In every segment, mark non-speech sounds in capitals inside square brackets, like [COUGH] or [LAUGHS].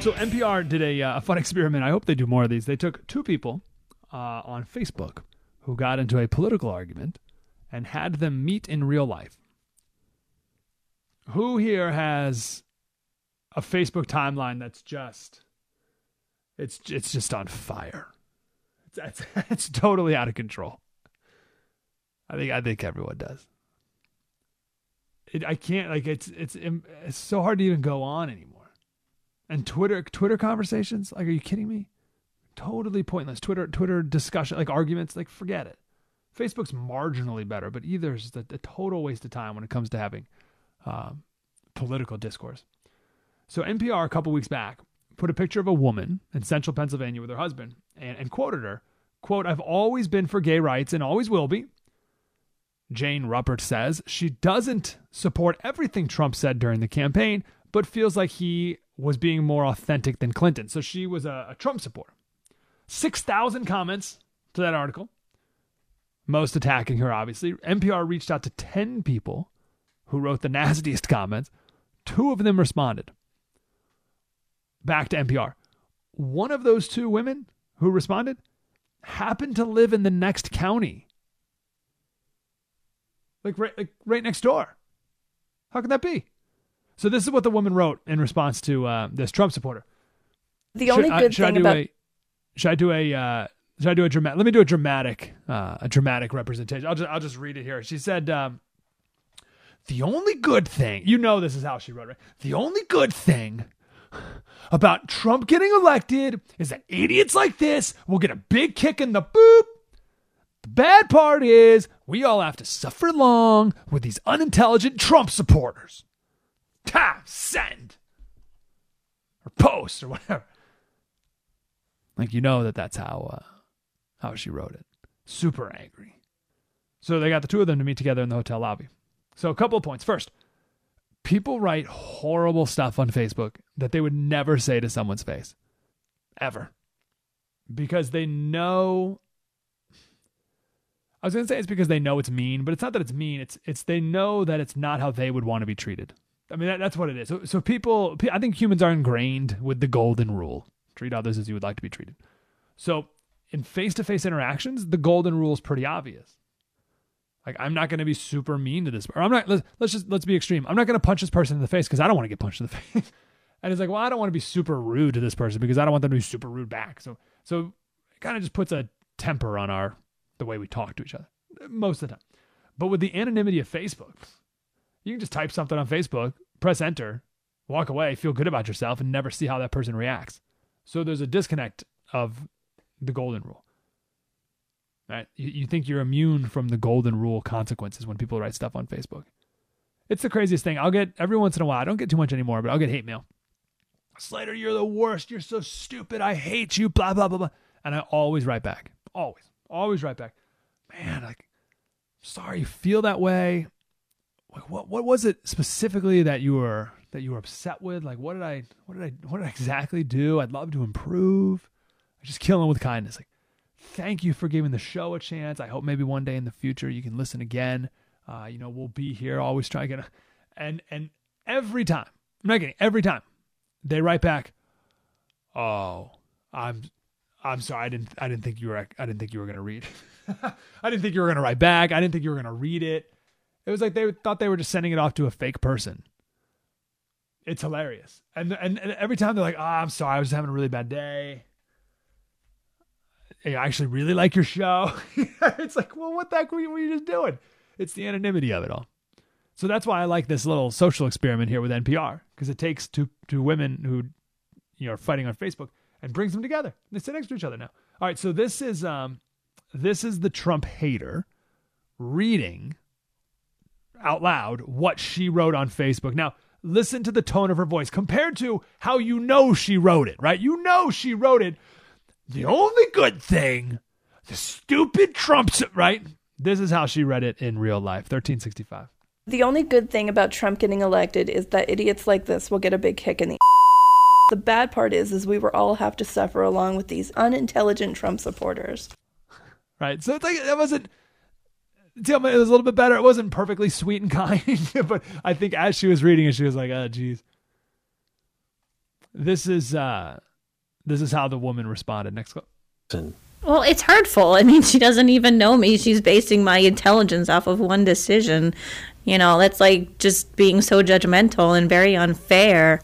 So NPR did a, uh, a fun [LAUGHS] experiment. I hope they do more of these. They took two people uh, on Facebook who got into a political argument and had them meet in real life. Who here has a Facebook timeline that's just it's it's just on fire? It's it's, [LAUGHS] it's totally out of control. I think I think everyone does. It, I can't like it's it's it's so hard to even go on anymore and Twitter Twitter conversations. Like, are you kidding me? Totally pointless. Twitter Twitter discussion, like arguments, like forget it. Facebook's marginally better, but either is a, a total waste of time when it comes to having um, political discourse. So NPR a couple weeks back put a picture of a woman in central Pennsylvania with her husband and, and quoted her, quote, I've always been for gay rights and always will be. Jane Ruppert says she doesn't support everything Trump said during the campaign, but feels like he was being more authentic than Clinton. So she was a, a Trump supporter. 6,000 comments to that article, most attacking her, obviously. NPR reached out to 10 people who wrote the [LAUGHS] nastiest comments. Two of them responded. Back to NPR. One of those two women who responded happened to live in the next county. Like right, like right next door. How can that be? So this is what the woman wrote in response to uh, this Trump supporter. The should, only good thing about a, should I do a uh, should I do a dramatic? Let me do a dramatic uh, a dramatic representation. I'll just I'll just read it here. She said, um, "The only good thing, you know, this is how she wrote it. The only good thing." About Trump getting elected is that idiots like this will get a big kick in the boop the bad part is we all have to suffer long with these unintelligent Trump supporters tap, send, or post, or whatever. Like you know that that's how uh, how she wrote it. Super angry. So they got the two of them to meet together in the hotel lobby. So a couple of points. First, people write horrible stuff on Facebook that they would never say to someone's face, ever, because they know. I was gonna say it's because they know it's mean, but it's not that it's mean. It's it's they know that it's not how they would want to be treated. I mean, that, that's what it is. So, so people, I think humans are ingrained with the golden rule treat others as you would like to be treated. So, in face to face interactions, the golden rule is pretty obvious. Like, I'm not going to be super mean to this, or I'm not, let's, let's just, let's be extreme. I'm not going to punch this person in the face because I don't want to get punched in the [LAUGHS] face. and it's like, well, I don't want to be super rude to this person because I don't want them to be super rude back. So, so it kind of just puts a temper on our, the way we talk to each other most of the time. But with the anonymity of Facebook, you can just type something on Facebook, press enter, walk away, feel good about yourself, and never see how that person reacts. So there's a disconnect of the golden rule. Right? You, you think you're immune from the golden rule consequences when people write stuff on Facebook. It's the craziest thing. I'll get every once in a while, I don't get too much anymore, but I'll get hate mail. Slater, you're the worst. You're so stupid. I hate you. Blah, blah, blah, blah. And I always write back. Always. Always write back. Man, like, sorry you feel that way what what was it specifically that you were that you were upset with? Like what did I what did I what did I exactly do? I'd love to improve. I just kill him with kindness. Like thank you for giving the show a chance. I hope maybe one day in the future you can listen again. Uh, you know, we'll be here always trying to get and and every time, I'm not kidding, every time they write back, "Oh, I'm I'm sorry. I didn't I didn't think you were I didn't think you were going to read. [LAUGHS] I didn't think you were going to write back. I didn't think you were going to read it." It was like they thought they were just sending it off to a fake person. It's hilarious. And and, and every time they're like, "Oh, I'm sorry, I was having a really bad day." I actually really like your show. [LAUGHS] it's like, well, what the heck were you, were you just doing? It's the anonymity of it all. So that's why I like this little social experiment here with NPR because it takes two two women who you know are fighting on Facebook and brings them together. They sit next to each other now. All right, so this is um this is the Trump hater reading out loud what she wrote on Facebook. Now, listen to the tone of her voice compared to how you know she wrote it, right? You know she wrote it. The only good thing, the stupid Trump's, right? This is how she read it in real life, 1365. The only good thing about Trump getting elected is that idiots like this will get a big kick in the [LAUGHS] The bad part is is we will all have to suffer along with these unintelligent Trump supporters. Right. So it's like it wasn't tell me it was a little bit better. It wasn't perfectly sweet and [LAUGHS] kind, but I think as she was reading it, she was like, "Oh, geez." This is uh, this is how the woman responded. Next clip. Well, it's hurtful. I mean, [LAUGHS] she doesn't even know me. She's basing my intelligence off of one decision. You know, that's like just being so judgmental and very unfair.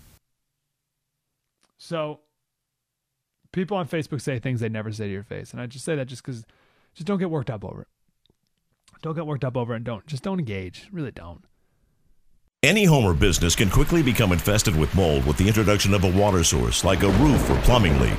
So, people on Facebook say things they never say to your face, and I just say that just because, just don't get worked up over it. Don't get worked up over it, and don't just don't engage. Really don't. Any home or business can quickly become infested with mold with the introduction of a water source, like a roof or plumbing leak.